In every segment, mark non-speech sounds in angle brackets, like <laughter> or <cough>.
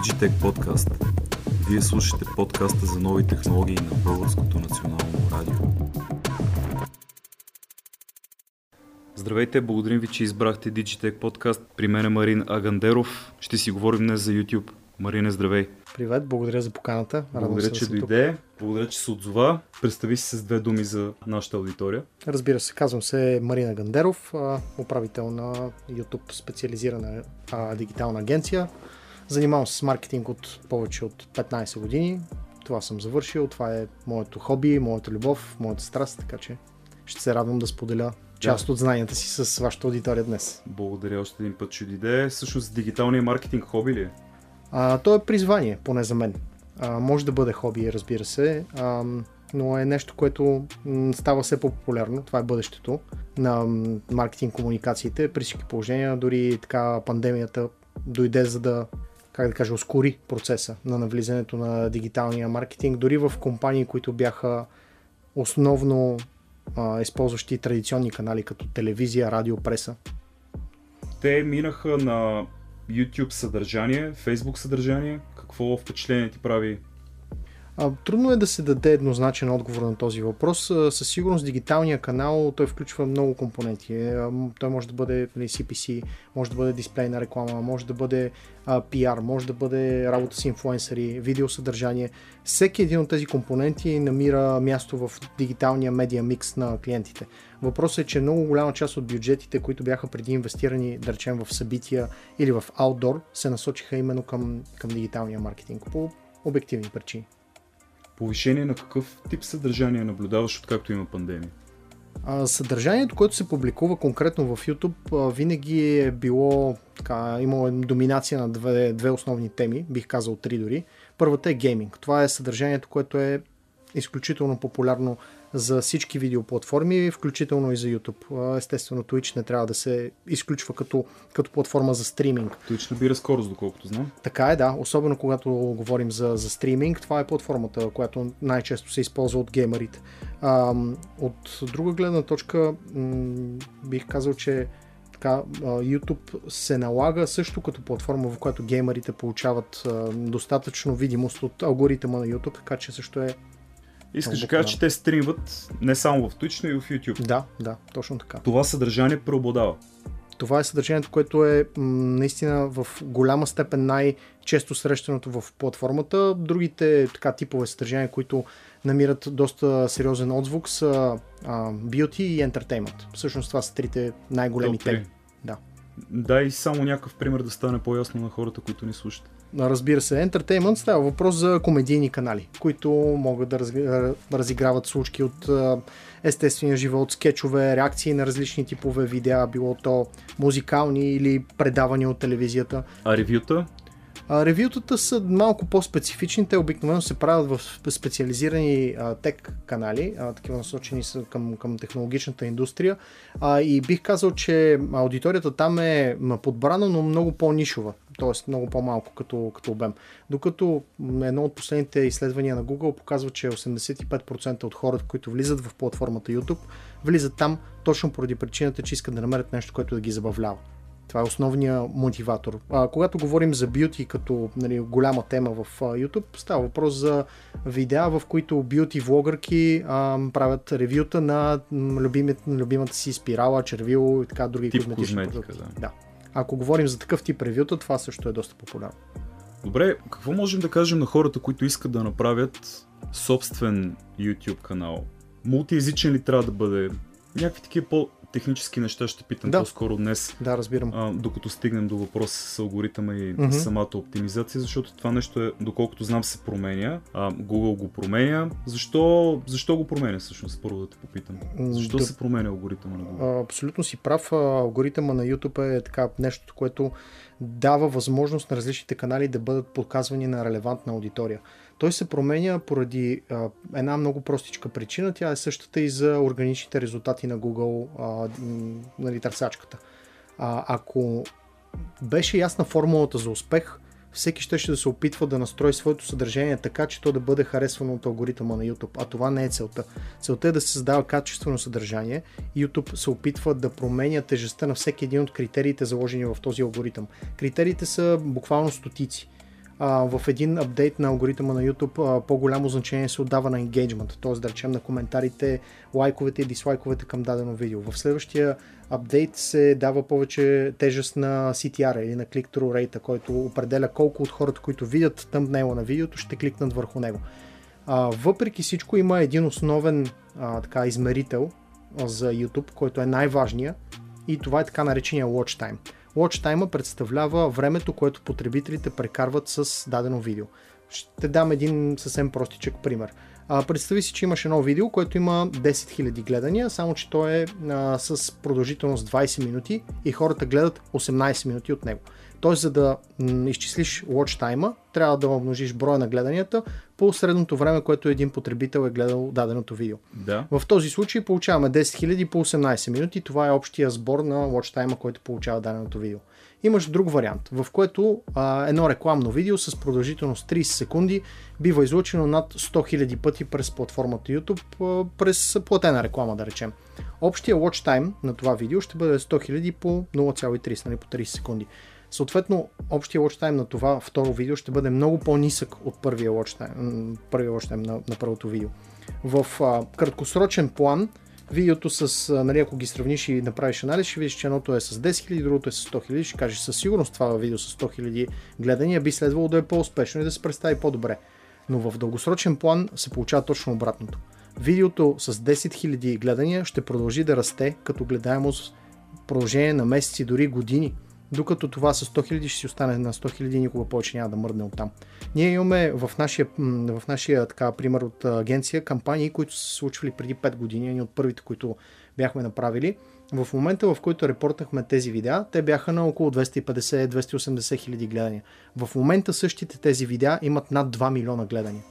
Digitech Podcast. Вие слушате подкаста за нови технологии на Българското национално радио. Здравейте, благодарим ви, че избрахте Digitech Podcast. При мен е Марин Агандеров. Ще си говорим днес за YouTube. Марине, здравей! Привет, благодаря за поканата. Благодаря, че дойде. Благодаря, че се отзова. Представи си с две думи за нашата аудитория. Разбира се, казвам се Марина Гандеров, управител на YouTube специализирана дигитална агенция. Занимавам се с маркетинг от повече от 15 години. Това съм завършил, това е моето хоби, моята любов, моята страст, така че ще се радвам да споделя част да. от знанията си с вашата аудитория днес. Благодаря още един път, че дойде. Всъщност дигиталния маркетинг хоби ли е? А, то е призвание, поне за мен. А, може да бъде хоби, разбира се, а, но е нещо, което става все по-популярно. Това е бъдещето на маркетинг комуникациите. При всички положения, дори така пандемията дойде за да как да кажа, ускори процеса на навлизането на дигиталния маркетинг, дори в компании, които бяха основно а, използващи традиционни канали, като телевизия, радио, преса. Те минаха на YouTube съдържание, Facebook съдържание? Какво впечатление ти прави трудно е да се даде еднозначен отговор на този въпрос. Със сигурност дигиталния канал той включва много компоненти. А, той може да бъде нали, CPC, може да бъде дисплейна реклама, може да бъде PR, може да бъде работа с инфлуенсъри, видеосъдържание. Всеки един от тези компоненти намира място в дигиталния медиа микс на клиентите. Въпросът е, че много голяма част от бюджетите, които бяха преди инвестирани, да речем, в събития или в аутдор, се насочиха именно към, към дигиталния маркетинг по обективни причини. Повишение на какъв тип съдържание наблюдаваш, откакто има пандемия? Съдържанието, което се публикува конкретно в YouTube, винаги е било, така, имало е доминация на две, две основни теми, бих казал три дори. Първата е гейминг. Това е съдържанието, което е изключително популярно за всички видеоплатформи, включително и за YouTube. Естествено, Twitch не трябва да се изключва като, като платформа за стриминг. Twitch набира скорост, доколкото знам. Така е, да. Особено когато говорим за, за стриминг, това е платформата, която най-често се използва от геймерите. А, от друга гледна точка, м- бих казал, че така, YouTube се налага също като платформа, в която геймерите получават достатъчно видимост от алгоритъма на YouTube, така че също е Искаш да кажа, че те стримват не само в Twitch, но и в YouTube. Да, да, точно така. Това съдържание преобладава. Това е съдържанието, което е м- наистина в голяма степен най-често срещаното в платформата. Другите така типове съдържания, които намират доста сериозен отзвук са а, beauty и entertainment. Всъщност това са трите най-големи теми. Да. Дай само някакъв пример да стане по-ясно на хората, които ни слушат. Разбира се, Entertainment става въпрос за комедийни канали, които могат да разиграват случки от естествения живот, скетчове, реакции на различни типове видеа, било то музикални или предавания от телевизията. А ревюта? А, ревютата са малко по-специфични. Те обикновено се правят в специализирани а, тек канали, а, такива насочени са към, към технологичната индустрия. А, и бих казал, че аудиторията там е подбрана, но много по-нишова, т.е. много по-малко като, като обем. Докато едно от последните изследвания на Google показва, че 85% от хората, които влизат в платформата YouTube, влизат там точно поради причината, че искат да намерят нещо, което да ги забавлява. Това е основният мотиватор. А, когато говорим за бюти като нали, голяма тема в а, YouTube, става въпрос за видеа, в които бюти влогърки а, правят ревюта на любимата си спирала, червило и така други тип козметични продукти. Да. да. Ако говорим за такъв тип ревюта, това също е доста популярно. Добре, какво можем да кажем на хората, които искат да направят собствен YouTube канал? Мултиязичен ли трябва да бъде? Някакви такива по технически неща ще питам да. по-скоро днес. Да, разбирам. А, докато стигнем до въпроса с алгоритъма и mm-hmm. самата оптимизация, защото това нещо е, доколкото знам, се променя. А, Google го променя. Защо, защо го променя всъщност? Първо да те попитам. Защо да. се променя алгоритъма на Google? абсолютно си прав. Алгоритъма на YouTube е така нещо, което дава възможност на различните канали да бъдат показвани на релевантна аудитория. Той се променя поради а, една много простичка причина. Тя е същата и за органичните резултати на Google, а, нали, търсачката. А, ако беше ясна формулата за успех, всеки ще, ще се опитва да настрои своето съдържание така, че то да бъде харесвано от алгоритъма на YouTube. А това не е целта. Целта е да се създава качествено съдържание. YouTube се опитва да променя тежестта на всеки един от критериите, заложени в този алгоритъм. Критериите са буквално стотици в един апдейт на алгоритъма на YouTube по-голямо значение се отдава на engagement, т.е. да речем на коментарите, лайковете и дислайковете към дадено видео. В следващия апдейт се дава повече тежест на CTR или на click-through rate, който определя колко от хората, които видят тъмбнейла на видеото, ще кликнат върху него. Въпреки всичко има един основен така, измерител за YouTube, който е най-важният и това е така наречения watch time. Watch time представлява времето, което потребителите прекарват с дадено видео. Ще дам един съвсем простичък пример. А, представи си, че имаш едно видео, което има 10 000 гледания, само че то е а, с продължителност 20 минути и хората гледат 18 минути от него. Тоест, за да изчислиш watch time трябва да умножиш броя на гледанията по средното време, което един потребител е гледал даденото видео. Да. В този случай получаваме 10 000 по 18 минути. Това е общия сбор на watch time който получава даденото видео. Имаш друг вариант, в който а, едно рекламно видео с продължителност 30 секунди бива излучено над 100 000 пъти през платформата YouTube, а, през платена реклама да речем. Общия watch time на това видео ще бъде 100 000 по 0,30, нали, по 30 секунди. Съответно, общия watch time на това второ видео ще бъде много по-нисък от първия watch time, първия watch time на, на първото видео. В а, краткосрочен план, видеото с, нали, ако ги сравниш и направиш анализ, ще видиш, че едното е с 10 000, другото е с 100 000. Ще кажеш със сигурност това видео с 100 000 гледания би следвало да е по-успешно и да се представи по-добре. Но в дългосрочен план се получава точно обратното. Видеото с 10 000 гледания ще продължи да расте като гледаемост в продължение на месеци, дори години докато това с 100 000 ще си остане на 100 000 никога повече няма да мърдне от там. Ние имаме в нашия, в нашия така, пример от агенция кампании, които са се случвали преди 5 години, ни от първите, които бяхме направили. В момента, в който репортахме тези видеа, те бяха на около 250-280 хиляди гледания. В момента същите тези видеа имат над 2 милиона гледания.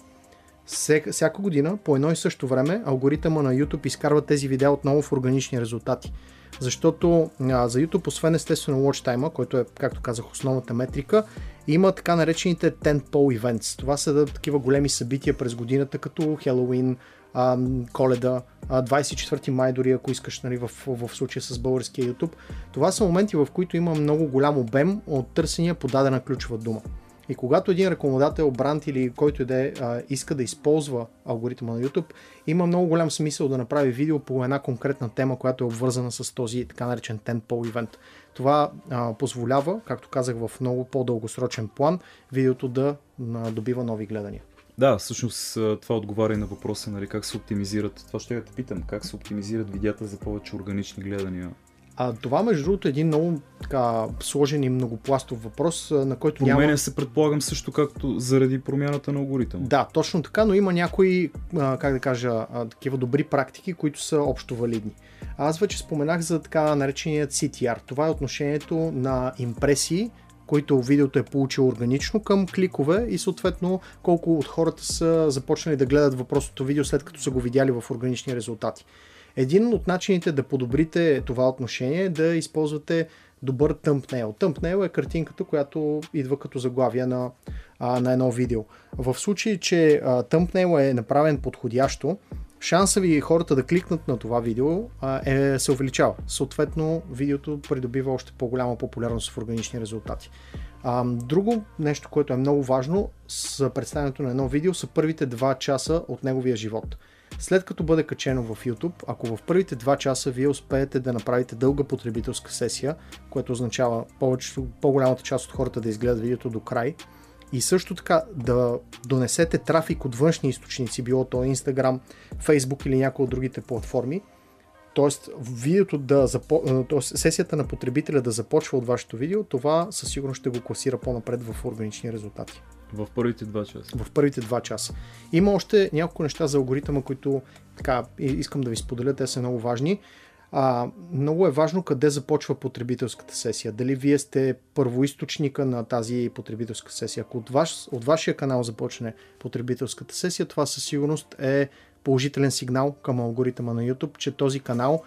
Всяка година, по едно и също време, алгоритъма на YouTube изкарва тези видеа отново в органични резултати защото а, за YouTube, освен естествено watch time, който е, както казах, основната метрика, има така наречените tentpole events. Това са да, такива големи събития през годината, като Хелоуин, а, Коледа, а, 24 май дори, ако искаш, нали, в, в, случая с българския YouTube. Това са моменти, в които има много голям обем от търсения по дадена ключова дума. И когато един рекламодател, бранд или който и да е, иска да използва алгоритъма на YouTube, има много голям смисъл да направи видео по една конкретна тема, която е обвързана с този така наречен tentpole event. Това а, позволява, както казах, в много по-дългосрочен план, видеото да а, добива нови гледания. Да, всъщност това отговаря и на въпроса, нали, как се оптимизират. Това ще я те питам, как се оптимизират видеята за повече органични гледания а, това, между другото, е един много така, сложен и многопластов въпрос, на който Променя няма... се, предполагам, също както заради промяната на алгоритъм. Да, точно така, но има някои, а, как да кажа, а, такива добри практики, които са общо валидни. Аз вече споменах за така нареченият CTR. Това е отношението на импресии, които видеото е получило органично към кликове и съответно колко от хората са започнали да гледат въпросното видео след като са го видяли в органични резултати. Един от начините да подобрите това отношение е да използвате добър тъмпнейл. Тъмпнейл е картинката, която идва като заглавие на, а, на едно видео. В случай, че тъмпнейл е направен подходящо, шанса ви хората да кликнат на това видео а, е, се увеличава. Съответно, видеото придобива още по-голяма популярност в органични резултати. А, друго нещо, което е много важно с представянето на едно видео са първите 2 часа от неговия живот. След като бъде качено в YouTube, ако в първите 2 часа вие успеете да направите дълга потребителска сесия, което означава повече, по-голямата част от хората да изгледат видеото до край, и също така да донесете трафик от външни източници, било то Instagram, Facebook или някои от другите платформи, т.е. видеото да запо... т.е. сесията на потребителя да започва от вашето видео, това със сигурност ще го класира по-напред в органични резултати. В първите два часа. В първите два часа. Има още няколко неща за алгоритъма, които така, искам да ви споделя, те са много важни. А, много е важно къде започва потребителската сесия. Дали вие сте първоисточника на тази потребителска сесия. Ако от, ваш, от вашия канал започне потребителската сесия, това със сигурност е положителен сигнал към алгоритъма на YouTube, че този канал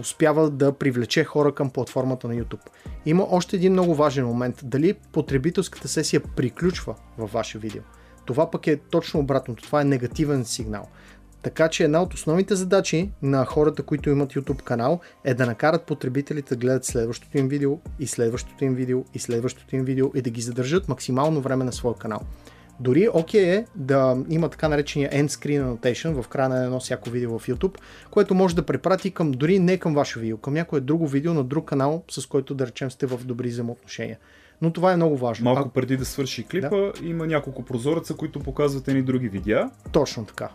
успява да привлече хора към платформата на YouTube. Има още един много важен момент. Дали потребителската сесия приключва във ваше видео. Това пък е точно обратното. Това е негативен сигнал. Така че една от основните задачи на хората, които имат YouTube канал е да накарат потребителите да гледат следващото им видео и следващото им видео и следващото им видео и да ги задържат максимално време на своя канал. Дори окей okay е да има така наречения end screen annotation в края на едно всяко видео в YouTube, което може да препрати към дори не към ваше видео, към някое друго видео на друг канал, с който да речем сте в добри взаимоотношения. Но това е много важно. Малко а... преди да свърши клипа, да. има няколко прозореца, които показват едни други видеа. Точно така.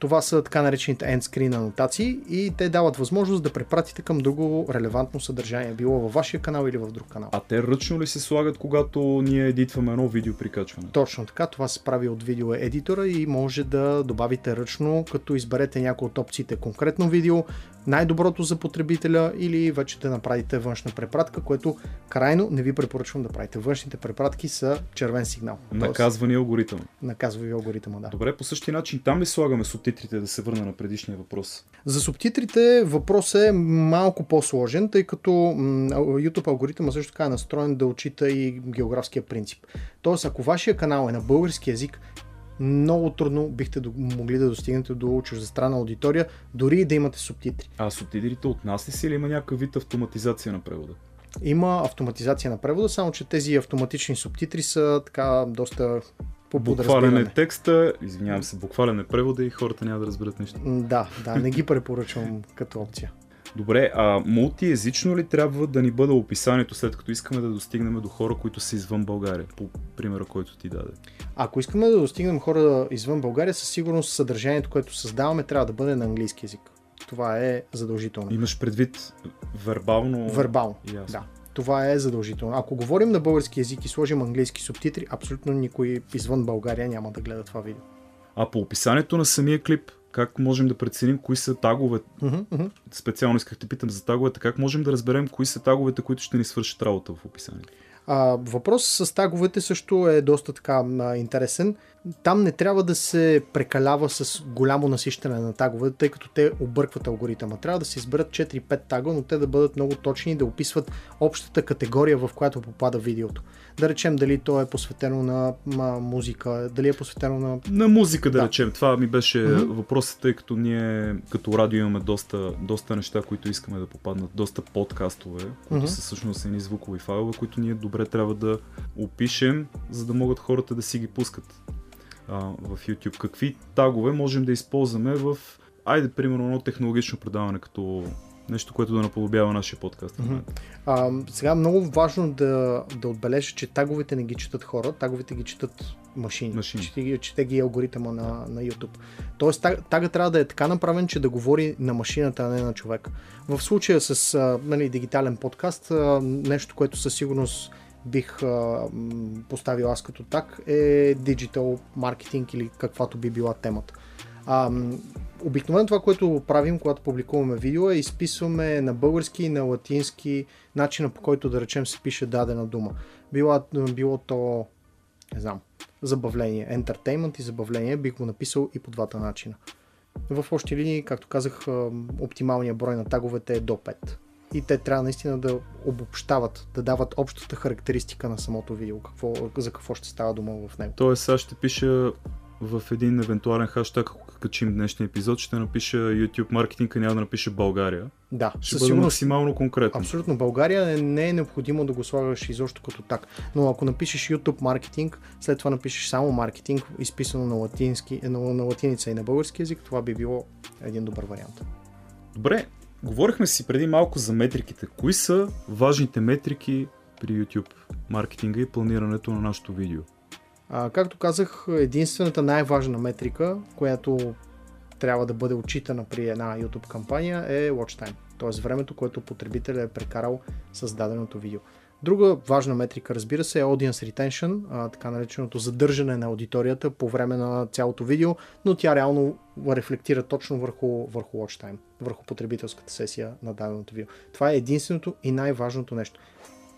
Това са така наречените end screen анотации и те дават възможност да препратите към друго релевантно съдържание, било във вашия канал или в друг канал. А те ръчно ли се слагат, когато ние едитваме едно видео при качване? Точно така, това се прави от видео едитора и може да добавите ръчно, като изберете някои от опциите конкретно видео, най-доброто за потребителя или вече да направите външна препратка, което крайно не ви препоръчвам да правите. Външните препратки са червен сигнал. Наказвани алгоритъм. Наказва ви алгоритъма, да. Добре, по същия начин там ли слагаме субтитрите, да се върна на предишния въпрос? За субтитрите въпросът е малко по-сложен, тъй като YouTube алгоритъма също така е настроен да отчита и географския принцип. Тоест, ако вашия канал е на български язик, много трудно бихте могли да достигнете до чуждестранна аудитория, дори и да имате субтитри. А субтитрите от нас ли си или има някакъв вид автоматизация на превода? Има автоматизация на превода, само че тези автоматични субтитри са така доста Буквален е текста, извинявам се, буквален е превода и хората няма да разберат нищо. Да, да, не ги препоръчвам като опция. Добре, а мултиезично ли трябва да ни бъде описанието, след като искаме да достигнем до хора, които са извън България, по примера, който ти даде? Ако искаме да достигнем хора извън България, със сигурност съдържанието, което създаваме, трябва да бъде на английски язик. Това е задължително. Имаш предвид вербално? Вербално, Ясно. да. Това е задължително. Ако говорим на български язик и сложим английски субтитри, абсолютно никой извън България няма да гледа това видео. А по описанието на самия клип, как можем да преценим кои са тагове? Uh-huh, uh-huh. Специално исках да питам за таговете. Как можем да разберем кои са таговете, които ще ни свършат работа в описанието? А, въпрос с таговете също е доста така интересен. Там не трябва да се прекалява с голямо насищане на тагове, тъй като те объркват алгоритъма. Трябва да се изберат 4-5 тага, но те да бъдат много точни и да описват общата категория, в която попада видеото. Да речем дали то е посветено на, на музика, дали е посветено на... На музика, да, да. речем. Това ми беше mm-hmm. въпросът, тъй като ние като радио имаме доста, доста неща, които искаме да попаднат, доста подкастове, които mm-hmm. са всъщност едни звукови файлове, които ние добре трябва да опишем, за да могат хората да си ги пускат а, в YouTube. Какви тагове можем да използваме в, айде, примерно, едно технологично предаване, като нещо, което да наподобява нашия подкаст. Mm-hmm. А, сега много важно да, да отбележа, че таговете не ги четат хора, таговете ги четат машини. машини. Чете, ги, чете ги алгоритъма на, на YouTube. Тоест таг, тага трябва да е така направен, че да говори на машината, а не на човек. В случая с а, нали, дигитален подкаст, а, нещо, което със сигурност бих а, поставил аз като так е диджитал маркетинг или каквато би била темата. А, обикновено това, което правим, когато публикуваме видео е изписваме на български и на латински начина по който да речем се пише дадена дума. Било, било то, не знам, забавление, entertainment и забавление, бих го написал и по двата начина. В общи линии, както казах, оптималният брой на таговете е до 5 и те трябва наистина да обобщават, да дават общата характеристика на самото видео, какво, за какво ще става дума в него. Тоест, аз ще пиша в един евентуален хаштаг, ако качим днешния епизод, ще напиша YouTube маркетинг, няма да напиша България. Да, ще бъде сигурност, максимално конкретно. Абсолютно. България не е необходимо да го слагаш изобщо като так. Но ако напишеш YouTube маркетинг, след това напишеш само маркетинг, изписано на, латински, на, на латиница и на български язик, това би било един добър вариант. Добре, Говорихме си преди малко за метриките. Кои са важните метрики при YouTube маркетинга и планирането на нашото видео? А, както казах, единствената най-важна метрика, която трябва да бъде отчитана при една YouTube кампания е watch time, т.е. времето, което потребителя е прекарал с даденото видео. Друга важна метрика, разбира се, е Audience Retention, така нареченото задържане на аудиторията по време на цялото видео, но тя реално рефлектира точно върху, върху watch time, върху потребителската сесия на даденото видео. Това е единственото и най-важното нещо.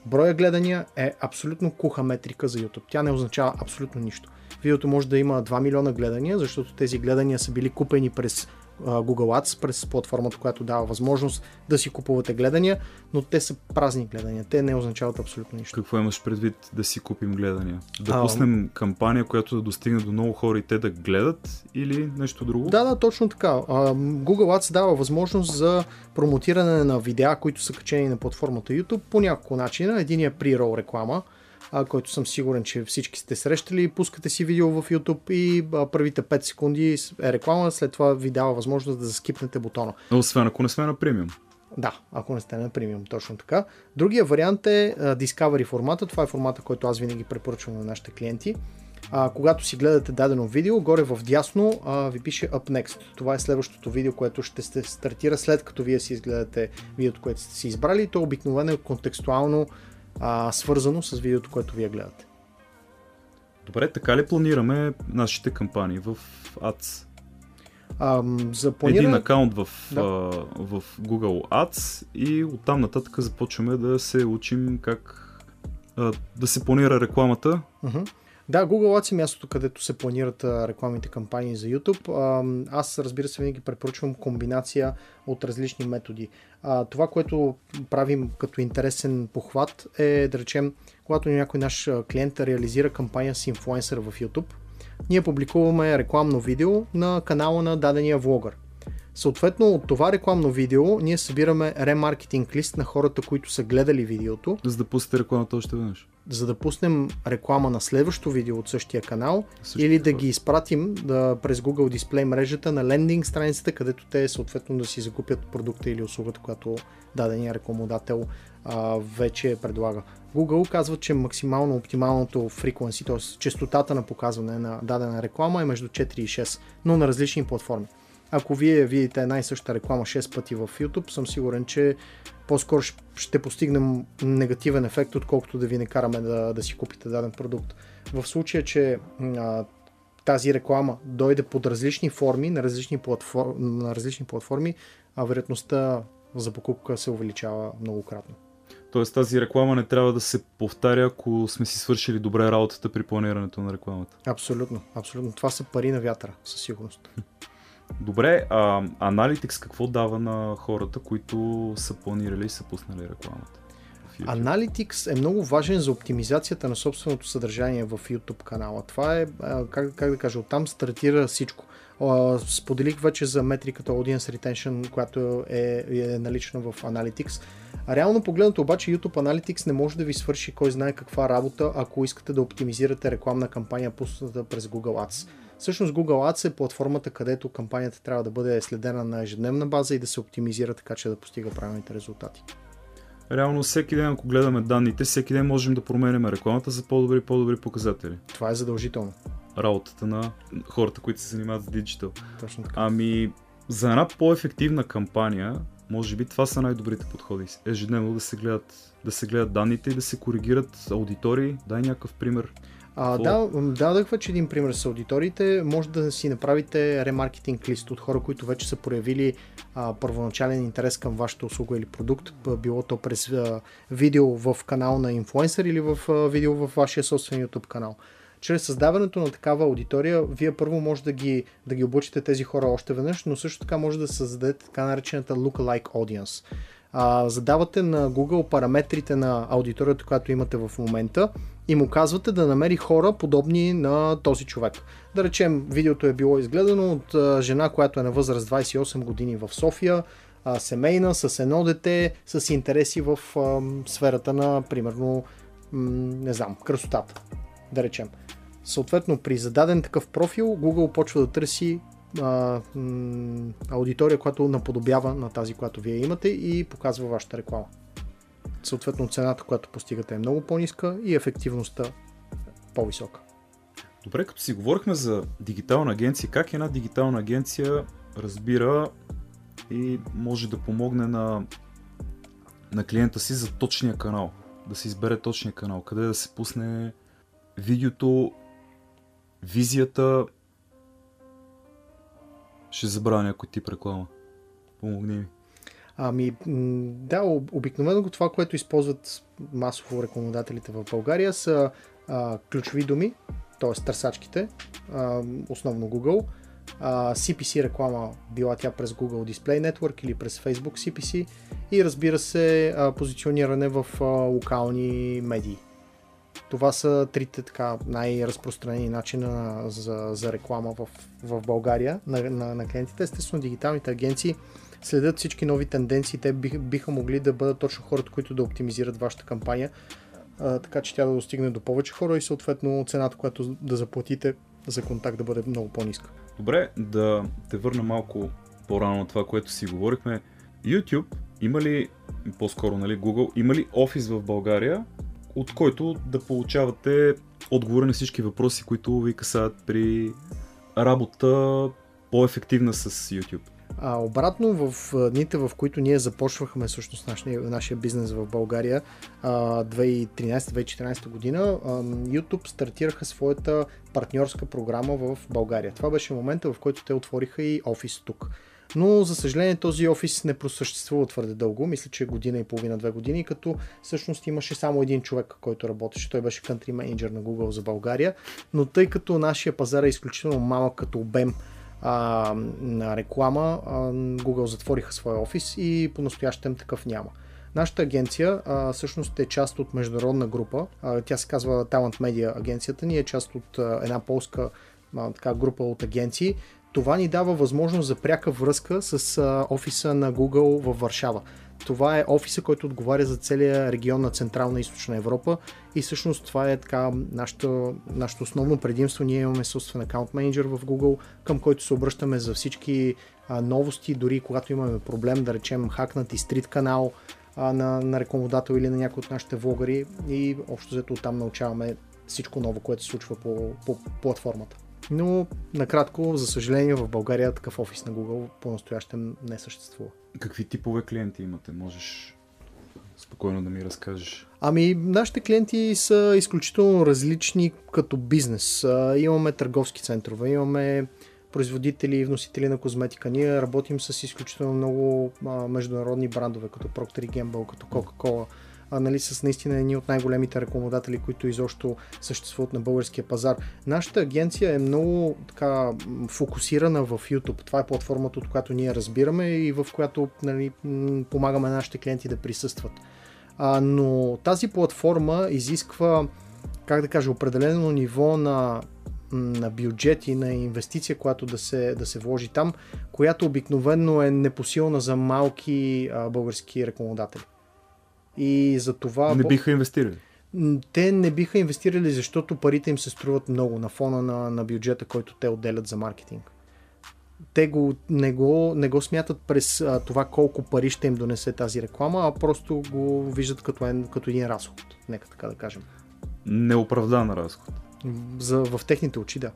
Броя гледания е абсолютно куха метрика за YouTube. Тя не означава абсолютно нищо. Видеото може да има 2 милиона гледания, защото тези гледания са били купени през Google Ads, през платформата, която дава възможност да си купувате гледания, но те са празни гледания. Те не означават абсолютно нищо. Какво имаш предвид да си купим гледания? Да а, пуснем кампания, която да достигне до много хора и те да гледат или нещо друго? Да, да, точно така. Google Ads дава възможност за промотиране на видеа, които са качени на платформата YouTube по няколко начина. Единият е при-рол реклама, а, който съм сигурен, че всички сте срещали. Пускате си видео в YouTube и а, първите 5 секунди е реклама, след това ви дава възможност да заскипнете бутона. Освен ако не сме на премиум. Да, ако не сте на премиум, точно така. Другия вариант е а, Discovery формата. Това е формата, който аз винаги препоръчвам на нашите клиенти. А, когато си гледате дадено видео, горе в дясно а, ви пише Up Next. Това е следващото видео, което ще се стартира след като вие си изгледате видеото, което сте си избрали. То обикновено е контекстуално а, свързано с видеото, което вие гледате. Добре, така ли планираме нашите кампании в Ads? А, за планиране... Един акаунт в, да. а, в Google Ads и оттам нататък започваме да се учим как а, да се планира рекламата. Uh-huh. Да, Google Ads е мястото, където се планират рекламните кампании за YouTube. Аз, разбира се, винаги препоръчвам комбинация от различни методи. Това, което правим като интересен похват е, да речем, когато някой наш клиент реализира кампания с инфлуенсър в YouTube, ние публикуваме рекламно видео на канала на дадения влогър. Съответно, от това рекламно видео ние събираме ремаркетинг лист на хората, които са гледали видеото. За да пуснете рекламата още веднъж. За да пуснем реклама на следващото видео от същия канал Същия или да хора. ги изпратим да, през Google Display мрежата на лендинг страницата, където те съответно да си закупят продукта или услугата, която дадения рекламодател а, вече предлага. Google казва, че максимално оптималното frequency, т.е. частотата на показване на дадена реклама е между 4 и 6, но на различни платформи. Ако вие видите една и съща реклама 6 пъти в YouTube, съм сигурен, че по-скоро ще постигнем негативен ефект, отколкото да ви не караме да, да си купите даден продукт. В случая, че а, тази реклама дойде под различни форми на различни, платформ, на различни платформи, а вероятността за покупка се увеличава многократно. Тоест тази реклама не трябва да се повтаря, ако сме си свършили добре работата при планирането на рекламата. Абсолютно, абсолютно. Това са пари на вятъра, със сигурност. <laughs> Добре, а Analytics какво дава на хората, които са планирали и са пуснали рекламата? Analytics е много важен за оптимизацията на собственото съдържание в YouTube канала. Това е, как, как да кажа, оттам стартира всичко. Споделих вече за метриката Audience Retention, която е, е налична в Analytics. А реално погледнато обаче YouTube Analytics не може да ви свърши кой знае каква работа, ако искате да оптимизирате рекламна кампания пусната през Google Ads. Всъщност Google Ads е платформата, където кампанията трябва да бъде следена на ежедневна база и да се оптимизира така, че да постига правилните резултати. Реално всеки ден, ако гледаме данните, всеки ден можем да променяме рекламата за по-добри и по-добри показатели. Това е задължително. Работата на хората, които се занимават с диджитал. Точно така. Ами, за една по-ефективна кампания, може би това са най-добрите подходи. Ежедневно да се гледат, да се гледат данните и да се коригират аудитории. Дай някакъв пример. А, да, дадах вече един пример с аудиториите. Може да си направите ремаркетинг лист от хора, които вече са проявили а, първоначален интерес към вашата услуга или продукт, било то през а, видео в канал на инфлуенсър или в а, видео в вашия собствен YouTube канал. Чрез създаването на такава аудитория, вие първо може да ги, да ги обучите тези хора още веднъж, но също така може да създадете така наречената lookalike audience а, задавате на Google параметрите на аудиторията, която имате в момента и му казвате да намери хора подобни на този човек. Да речем, видеото е било изгледано от а, жена, която е на възраст 28 години в София, а, семейна, с едно дете, с интереси в а, сферата на, примерно, м- не знам, красотата, да речем. Съответно, при зададен такъв профил, Google почва да търси а, аудитория, която наподобява на тази, която вие имате и показва вашата реклама. Съответно, цената, която постигате е много по-ниска и ефективността по-висока. Добре, като си говорихме за дигитална агенция, как една дигитална агенция разбира и може да помогне на, на клиента си за точния канал, да се избере точния канал, къде да се пусне видеото, визията, ще забравя някой тип реклама. Помогни ми. Ами, да, обикновено това, което използват масово рекламодателите в България са а, ключови думи, т.е. търсачките, а, основно Google, CPC реклама, била тя през Google Display Network или през Facebook CPC и разбира се позициониране в локални медии. Това са трите така най-разпространени начина за, за реклама в, в България на, на, на клиентите. Естествено, дигиталните агенции следят всички нови тенденции. Те бих, биха могли да бъдат точно хората, които да оптимизират вашата кампания, а, така че тя да достигне до повече хора и съответно цената, която да заплатите за контакт да бъде много по-ниска. Добре, да те върна малко по-рано на това, което си говорихме. YouTube има ли, по-скоро нали, Google, има ли офис в България, от който да получавате отговори на всички въпроси, които ви касаят при работа по-ефективна с YouTube? А обратно в дните, в които ние започвахме всъщност нашия, нашия бизнес в България 2013-2014 година, YouTube стартираха своята партньорска програма в България. Това беше момента, в който те отвориха и офис тук. Но, за съжаление, този офис не просъществува твърде дълго. Мисля, че година и половина, две години, като всъщност имаше само един човек, който работеше. Той беше country менеджер на Google за България. Но тъй като нашия пазар е изключително малък като обем а, на реклама, а, Google затвориха своя офис и по-настоящем такъв няма. Нашата агенция а, всъщност е част от международна група. А, тя се казва Talent Media агенцията ни, е част от а, една полска а, така, група от агенции. Това ни дава възможност за пряка връзка с офиса на Google във Варшава. Това е офиса, който отговаря за целия регион на Централна и Източна Европа и всъщност това е така нашето, нашето основно предимство. Ние имаме собствен аккаунт менеджер в Google, към който се обръщаме за всички а, новости, дори когато имаме проблем, да речем хакнат и стрит канал а, на, на рекламодател или на някой от нашите влогари и общо взето оттам научаваме всичко ново, което се случва по, по платформата. Но, накратко, за съжаление, в България такъв офис на Google по-настоящем не съществува. Какви типове клиенти имате? Можеш спокойно да ми разкажеш. Ами, нашите клиенти са изключително различни като бизнес. Имаме търговски центрове, имаме производители и вносители на козметика. Ние работим с изключително много международни брандове, като Procter Gamble, като Coca-Cola, а, нали, с наистина едни от най-големите рекламодатели, които изобщо съществуват на българския пазар. Нашата агенция е много така фокусирана в YouTube. Това е платформата, от която ние разбираме и в която нали, помагаме на нашите клиенти да присъстват. А, но тази платформа изисква, как да кажа, определено ниво на на бюджет и на инвестиция, която да се, да се вложи там, която обикновенно е непосилна за малки а, български рекламодатели. И за това... Не биха инвестирали. Те не биха инвестирали, защото парите им се струват много на фона на, на бюджета, който те отделят за маркетинг. Те го, не, го, не го смятат през а, това колко пари ще им донесе тази реклама, а просто го виждат като, е, като един разход. Нека така да кажем. Неоправдан разход. За, в техните очи, да.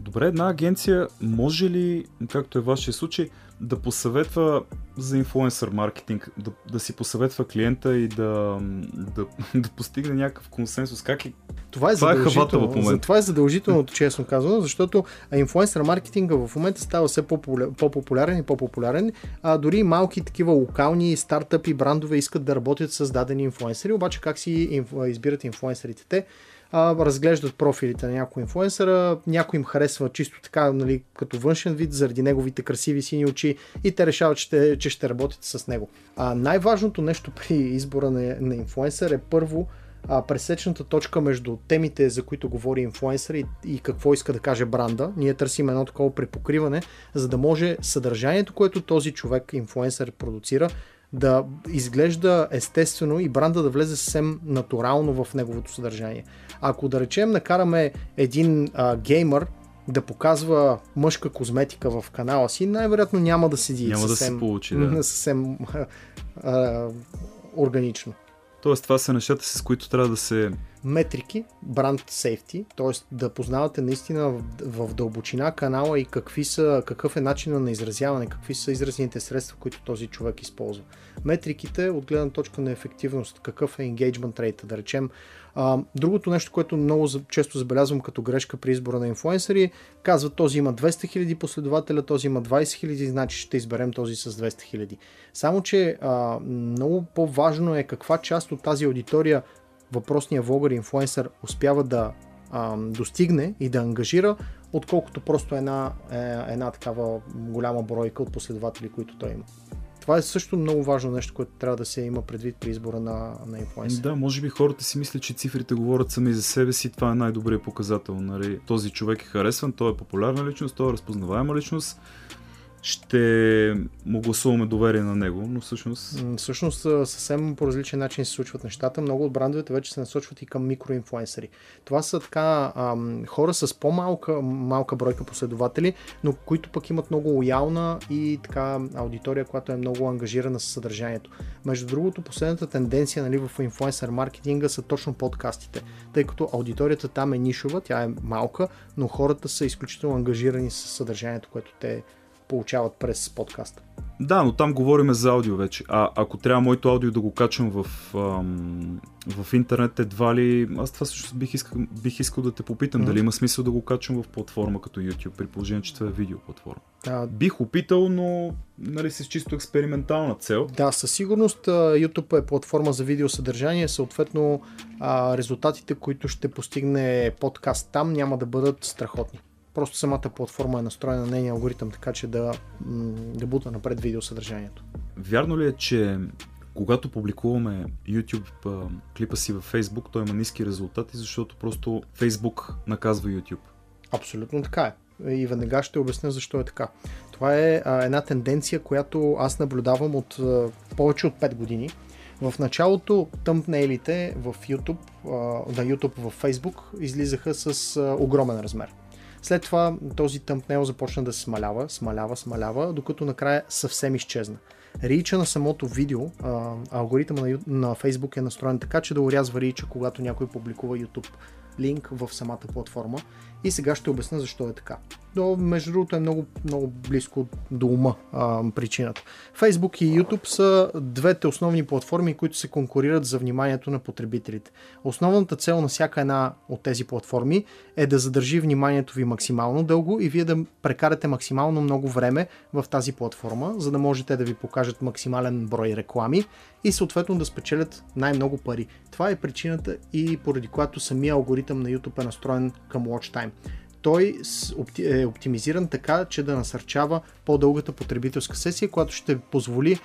Добре, една агенция може ли, както е вашия случай, да посъветва за инфлуенсър маркетинг, да, да си посъветва клиента и да, да, <laughs> да постигне някакъв консенсус. Как е? Това е, това е задължително. в момента. Това е задължителното, честно казано, защото инфлуенсър маркетинга в момента става все по-популярен и по-популярен. А дори малки такива локални стартъпи, брандове искат да работят с дадени инфлуенсъри, обаче как си избират инфлуенсърите те? А, разглеждат профилите на някой инфлуенсъра, някой им харесва чисто така, нали, като външен вид, заради неговите красиви сини очи и те решават, че, ще, че ще работят с него. А, най-важното нещо <laughs> при избора на, на инфлуенсър е първо а, пресечната точка между темите, за които говори инфлуенсър и, и какво иска да каже бранда. Ние търсим едно такова препокриване, за да може съдържанието, което този човек, инфлуенсър, продуцира, да изглежда естествено и бранда да влезе съвсем натурално в неговото съдържание. Ако да речем накараме един а, геймър да показва мъжка козметика в канала си, най-вероятно няма да седи няма съвсем, да се получи, <laughs> да. съвсем а, органично. Тоест това са нещата, с които трябва да се... Метрики, бранд сейфти, т.е. да познавате наистина в, в дълбочина канала и какви са, какъв е начина на изразяване, какви са изразните средства, които този човек използва. Метриките от гледна точка на ефективност, какъв е engagement rate, да речем а, другото нещо, което много често забелязвам като грешка при избора на инфлуенсъри, казват този има 200 000 последователя, този има 20 000, значи ще изберем този с 200 000. Само, че а, много по-важно е каква част от тази аудитория въпросния влогър инфлуенсър успява да а, достигне и да ангажира, отколкото просто една, е, една такава голяма бройка от последователи, които той има. Това е също много важно нещо, което трябва да се има предвид при избора на, на инфлуенсър. Да, може би хората си мислят, че цифрите говорят сами за себе си. Това е най-добрият показател. Нали? Този човек е харесван, той е популярна личност, той е разпознаваема личност ще му гласуваме доверие на него, но всъщност... Всъщност съвсем по различен начин се случват нещата. Много от брандовете вече се насочват и към микроинфлуенсъри. Това са така ам, хора с по-малка малка бройка последователи, но които пък имат много лоялна и така аудитория, която е много ангажирана с съдържанието. Между другото, последната тенденция нали, в инфлуенсър маркетинга са точно подкастите, тъй като аудиторията там е нишова, тя е малка, но хората са изключително ангажирани с съдържанието, което те получават през подкаста. Да, но там говориме за аудио вече. А ако трябва моето аудио да го качвам в, ам, в интернет, едва ли... Аз това също бих искал, бих искал да те попитам, mm-hmm. дали има смисъл да го качвам в платформа като YouTube, при положение, че това е видео платформа. А... Бих опитал, но нали, с чисто експериментална цел. Да, със сигурност YouTube е платформа за видеосъдържание, съответно резултатите, които ще постигне подкаст там, няма да бъдат страхотни. Просто самата платформа е настроена на нейния алгоритъм, така че да, да бута напред видеосъдържанието. Вярно ли е, че когато публикуваме YouTube клипа си във Facebook, той има ниски резултати, защото просто Facebook наказва YouTube? Абсолютно така е. И веднага ще обясня защо е така. Това е а, една тенденция, която аз наблюдавам от а, повече от 5 години. В началото тъмпнейлите в YouTube, на YouTube в Facebook излизаха с огромен размер. След това този тъмпнел започна да се смалява, смалява, смалява, докато накрая съвсем изчезна. Рича на самото видео, алгоритъма на, на Facebook е настроен така, че да урязва рича, когато някой публикува YouTube линк в самата платформа. И сега ще обясня защо е така. Но между другото е много, много близко до ума а, причината. Facebook и YouTube са двете основни платформи, които се конкурират за вниманието на потребителите. Основната цел на всяка една от тези платформи е да задържи вниманието ви максимално дълго и вие да прекарате максимално много време в тази платформа, за да можете да ви покажат максимален брой реклами и съответно да спечелят най-много пари. Това е причината и поради която самия алгоритъм на YouTube е настроен към Watch Time той е оптимизиран така, че да насърчава по-дългата потребителска сесия, която ще позволи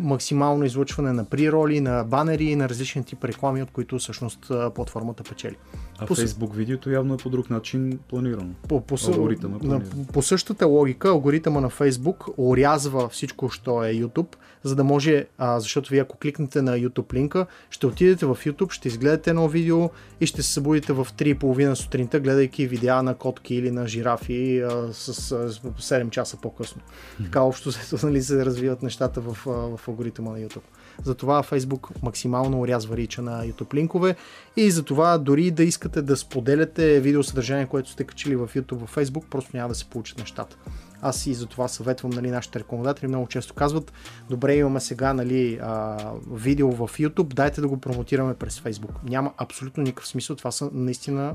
максимално излъчване на прироли, на банери и на различни тип реклами, от които всъщност платформата печели. А по, Facebook видеото явно е по друг начин планирано. По, по, алгоритъма е на, по същата логика, алгоритъма на Facebook орязва всичко, що е YouTube, за да може, а, защото вие ако кликнете на YouTube линка, ще отидете в YouTube, ще изгледате едно видео и ще се събудите в 3.30 сутринта, гледайки видеа на котки или на жирафи а, с, с 7 часа по-късно. Така общо <laughs> нали, се развиват нещата в, в алгоритъма на YouTube. Затова Facebook максимално урязва рича на YouTube линкове и затова дори да искате да споделяте видеосъдържание, което сте качили в YouTube в Facebook, просто няма да се получат нещата. Аз и за това съветвам нали, нашите рекламодатели. Много често казват, добре, имаме сега нали, а, видео в YouTube, дайте да го промотираме през Facebook. Няма абсолютно никакъв смисъл. Това са наистина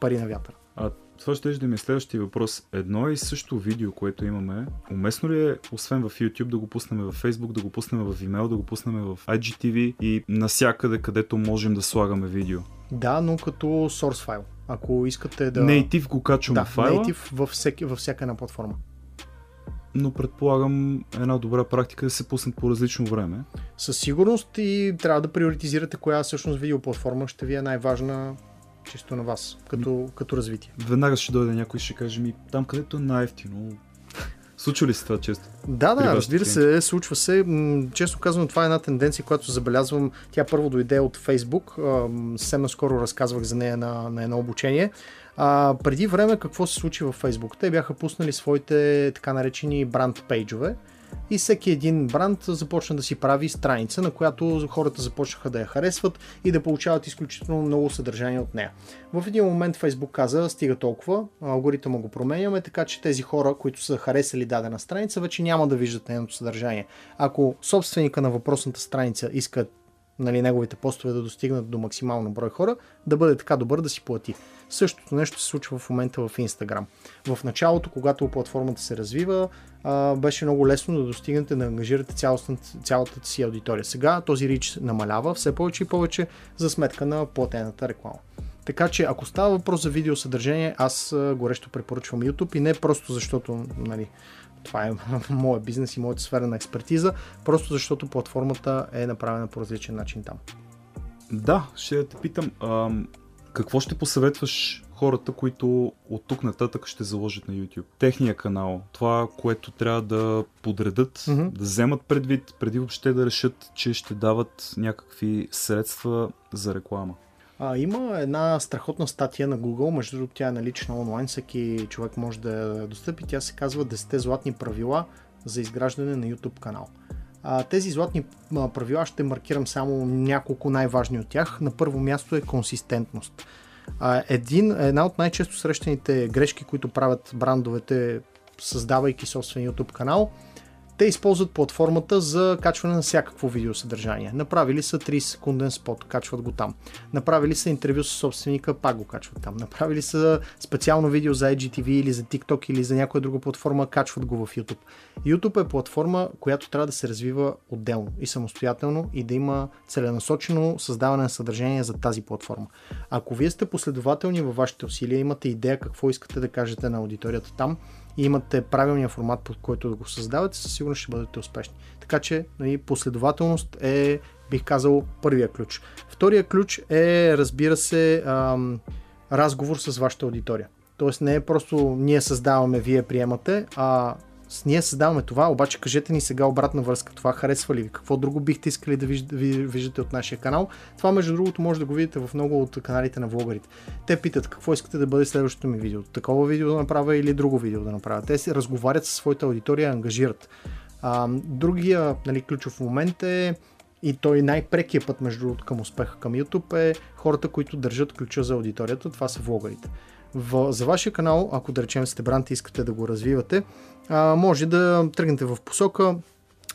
пари на вятъра. А това ще да ми е следващия въпрос. Едно и също видео, което имаме, уместно ли е, освен в YouTube, да го пуснем в Facebook, да го пуснем в email, да го пуснем в IGTV и насякъде, където можем да слагаме видео? Да, но като source файл. Ако искате да... Native го качваме да, файла? Native във, всеки, във всяка една платформа но предполагам една добра практика да се пуснат по различно време. Със сигурност и трябва да приоритизирате коя всъщност видеоплатформа ще ви е най-важна чисто на вас, като, като развитие. Веднага ще дойде някой и ще каже ми там където е най-ефтино. Случва ли се това често? Да, да, разбира се, случва се. Често казвам, това е една тенденция, която забелязвам. Тя първо дойде от Facebook. Съвсем наскоро разказвах за нея на, на едно обучение. А, преди време какво се случи във Facebook? Те бяха пуснали своите така наречени бранд пейджове и всеки един бранд започна да си прави страница, на която хората започнаха да я харесват и да получават изключително много съдържание от нея. В един момент Facebook каза, стига толкова, алгоритъма го променяме, така че тези хора, които са харесали дадена страница, вече няма да виждат нейното съдържание. Ако собственика на въпросната страница иска нали, неговите постове да достигнат до максимално брой хора, да бъде така добър да си плати. Същото нещо се случва в момента в Instagram. В началото, когато платформата се развива, беше много лесно да достигнете да ангажирате цялата, си аудитория. Сега този рич намалява все повече и повече за сметка на платената реклама. Така че, ако става въпрос за видеосъдържание, аз горещо препоръчвам YouTube и не просто защото нали, това е <laughs> моят бизнес и моята сфера на експертиза, просто защото платформата е направена по различен начин там. Да, ще те питам, а, какво ще посъветваш хората, които от тук нататък ще заложат на YouTube? Техния канал, това, което трябва да подредат, mm-hmm. да вземат предвид, преди въобще да решат, че ще дават някакви средства за реклама. А, има една страхотна статия на Google, между другото тя е налична онлайн, всеки човек може да я достъпи. Тя се казва 10 златни правила за изграждане на YouTube канал. А, тези златни правила ще маркирам само няколко най-важни от тях. На първо място е консистентност. А, един, една от най-често срещаните грешки, които правят брандовете, създавайки собствен YouTube канал, те използват платформата за качване на всякакво видеосъдържание. Направили са 30 секунден спот, качват го там. Направили са интервю с собственика, пак го качват там. Направили са специално видео за IGTV или за TikTok или за някоя друга платформа, качват го в YouTube. YouTube е платформа, която трябва да се развива отделно и самостоятелно и да има целенасочено създаване на съдържание за тази платформа. Ако вие сте последователни във вашите усилия, имате идея какво искате да кажете на аудиторията там, и имате правилния формат, под който да го създавате, със сигурност ще бъдете успешни. Така че нали, последователност е, бих казал, първия ключ. Втория ключ е, разбира се, ам, разговор с вашата аудитория. Тоест не е просто ние създаваме, вие приемате, а с ние създаваме това, обаче кажете ни сега обратна връзка. Това харесва ли ви? Какво друго бихте искали да виждате от нашия канал? Това, между другото, може да го видите в много от каналите на влогарите. Те питат какво искате да бъде следващото ми видео. Такова видео да направя или друго видео да направя. Те си разговарят със своята аудитория, ангажират. А, другия нали, ключов момент е и той най-прекия път, между към успеха към YouTube е хората, които държат ключа за аудиторията. Това са влогарите. В, за вашия канал, ако да речем сте брант и искате да го развивате, а, може да тръгнете в посока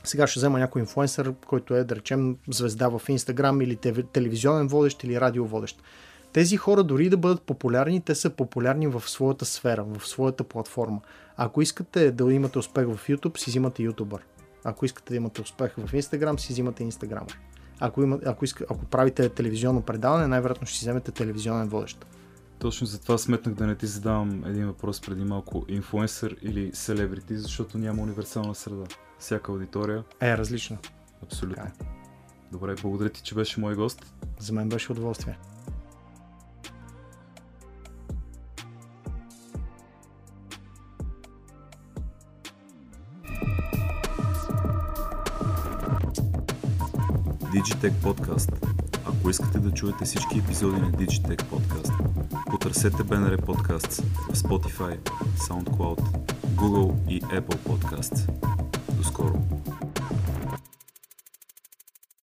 сега ще взема някой инфлуенсър, който е, да речем, звезда в Инстаграм или телевизионен водещ или радиоводещ. Тези хора дори да бъдат популярни, те са популярни в своята сфера, в своята платформа. Ако искате да имате успех в YouTube, си взимате ютубър. Ако искате да имате успех в Instagram, си взимате инстаграмър. Ако, има, ако, иска, ако правите телевизионно предаване, най-вероятно ще си вземете телевизионен водещ. Точно за това сметнах да не ти задавам един въпрос преди малко. Инфуенсър или селебрити, защото няма универсална среда. Всяка аудитория е различна. Абсолютно. Така е. Добре, благодаря ти, че беше мой гост. За мен беше удоволствие. Digitech Podcast ако искате да чуете всички епизоди на Digitech Podcast, потърсете BNR Podcasts в Spotify, SoundCloud, Google и Apple Podcasts. До скоро!